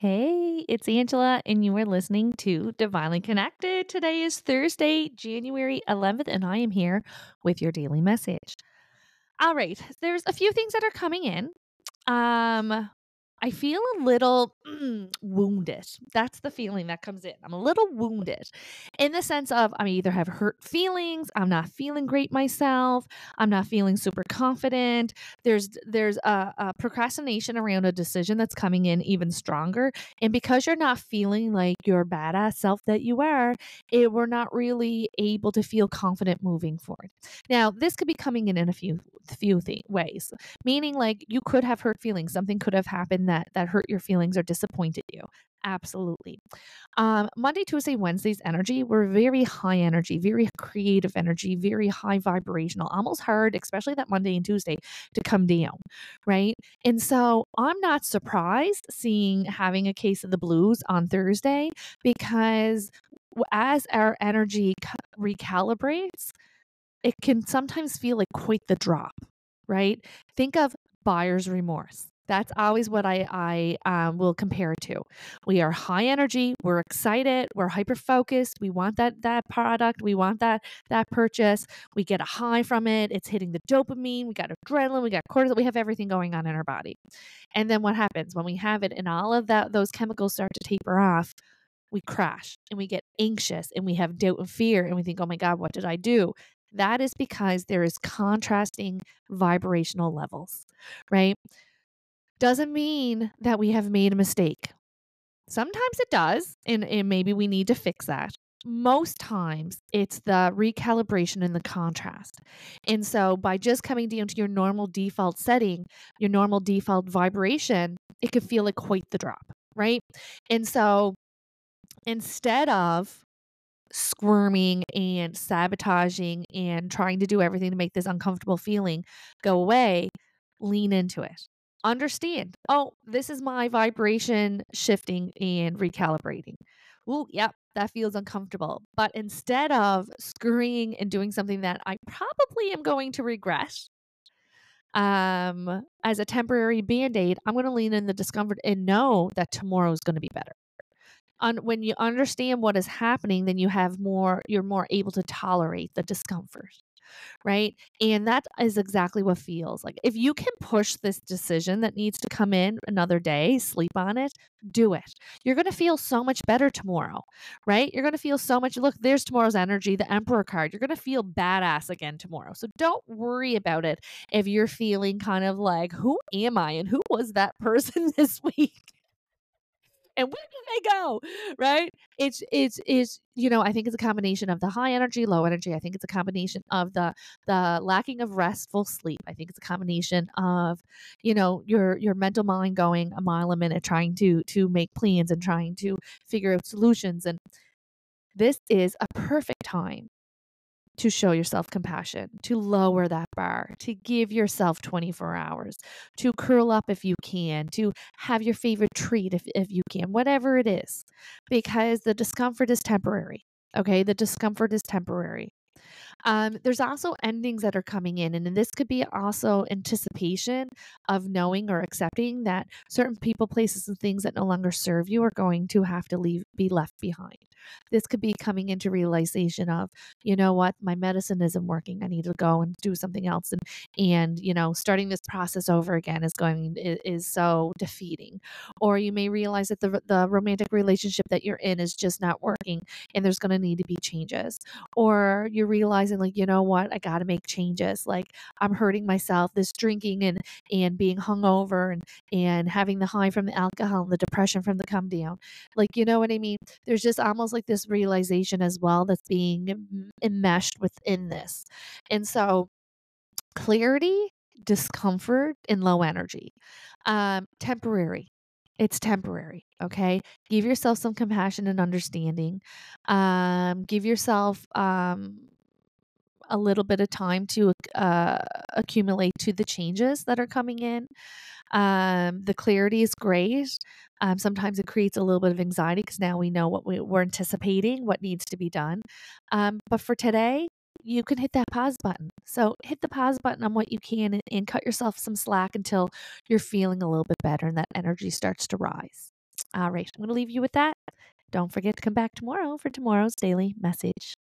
Hey, it's Angela, and you are listening to Divinely Connected. Today is Thursday, January 11th, and I am here with your daily message. All right, there's a few things that are coming in. Um, I feel a little mm, wounded. That's the feeling that comes in. I'm a little wounded in the sense of I either have hurt feelings, I'm not feeling great myself, I'm not feeling super confident. There's there's a, a procrastination around a decision that's coming in even stronger, and because you're not feeling like your badass self that you are, it, we're not really able to feel confident moving forward. Now, this could be coming in in a few few th- ways, meaning like you could have hurt feelings, something could have happened that that hurt your feelings or disappointed you. Absolutely. Um, Monday, Tuesday, Wednesday's energy were very high energy, very creative energy, very high vibrational, almost hard, especially that Monday and Tuesday to come down. Right. And so I'm not surprised seeing having a case of the blues on Thursday because as our energy recalibrates, it can sometimes feel like quite the drop, right? Think of buyer's remorse. That's always what I, I um, will compare to. We are high energy. We're excited. We're hyper focused. We want that that product. We want that that purchase. We get a high from it. It's hitting the dopamine. We got adrenaline. We got cortisol. We have everything going on in our body. And then what happens when we have it and all of that those chemicals start to taper off? We crash and we get anxious and we have doubt and fear and we think, oh my God, what did I do? That is because there is contrasting vibrational levels, right? Doesn't mean that we have made a mistake. Sometimes it does, and, and maybe we need to fix that. Most times it's the recalibration and the contrast. And so by just coming down to your normal default setting, your normal default vibration, it could feel like quite the drop, right? And so instead of squirming and sabotaging and trying to do everything to make this uncomfortable feeling go away, lean into it understand oh this is my vibration shifting and recalibrating. Oh yep that feels uncomfortable but instead of scurrying and doing something that i probably am going to regret um as a temporary band-aid i'm going to lean in the discomfort and know that tomorrow is going to be better. On when you understand what is happening then you have more you're more able to tolerate the discomfort right? And that is exactly what feels like. If you can push this decision that needs to come in another day, sleep on it, do it. You're going to feel so much better tomorrow, right? You're going to feel so much. Look, there's tomorrow's energy, the Emperor card. You're going to feel badass again tomorrow. So don't worry about it if you're feeling kind of like, who am I and who was that person this week? and where do they go right it's it's is you know i think it's a combination of the high energy low energy i think it's a combination of the the lacking of restful sleep i think it's a combination of you know your your mental mind going a mile a minute trying to to make plans and trying to figure out solutions and this is a perfect time to show yourself compassion, to lower that bar, to give yourself 24 hours, to curl up if you can, to have your favorite treat if, if you can, whatever it is, because the discomfort is temporary. Okay, the discomfort is temporary. Um, there's also endings that are coming in, and this could be also anticipation of knowing or accepting that certain people, places, and things that no longer serve you are going to have to leave, be left behind. This could be coming into realization of, you know what, my medicine isn't working. I need to go and do something else, and and you know, starting this process over again is going is, is so defeating. Or you may realize that the the romantic relationship that you're in is just not working, and there's going to need to be changes. Or you're realizing like you know what i got to make changes like i'm hurting myself this drinking and and being hungover and and having the high from the alcohol and the depression from the come down. Like you know what i mean? There's just almost like this realization as well that's being enmeshed within this. And so clarity discomfort and low energy. Um temporary. It's temporary okay? Give yourself some compassion and understanding. Um give yourself um a little bit of time to uh, accumulate to the changes that are coming in. Um, the clarity is great. Um, sometimes it creates a little bit of anxiety because now we know what we, are anticipating, what needs to be done. Um, but for today, you can hit that pause button. So hit the pause button on what you can and, and cut yourself some slack until you're feeling a little bit better and that energy starts to rise. All right, I'm going to leave you with that. Don't forget to come back tomorrow for tomorrow's daily message.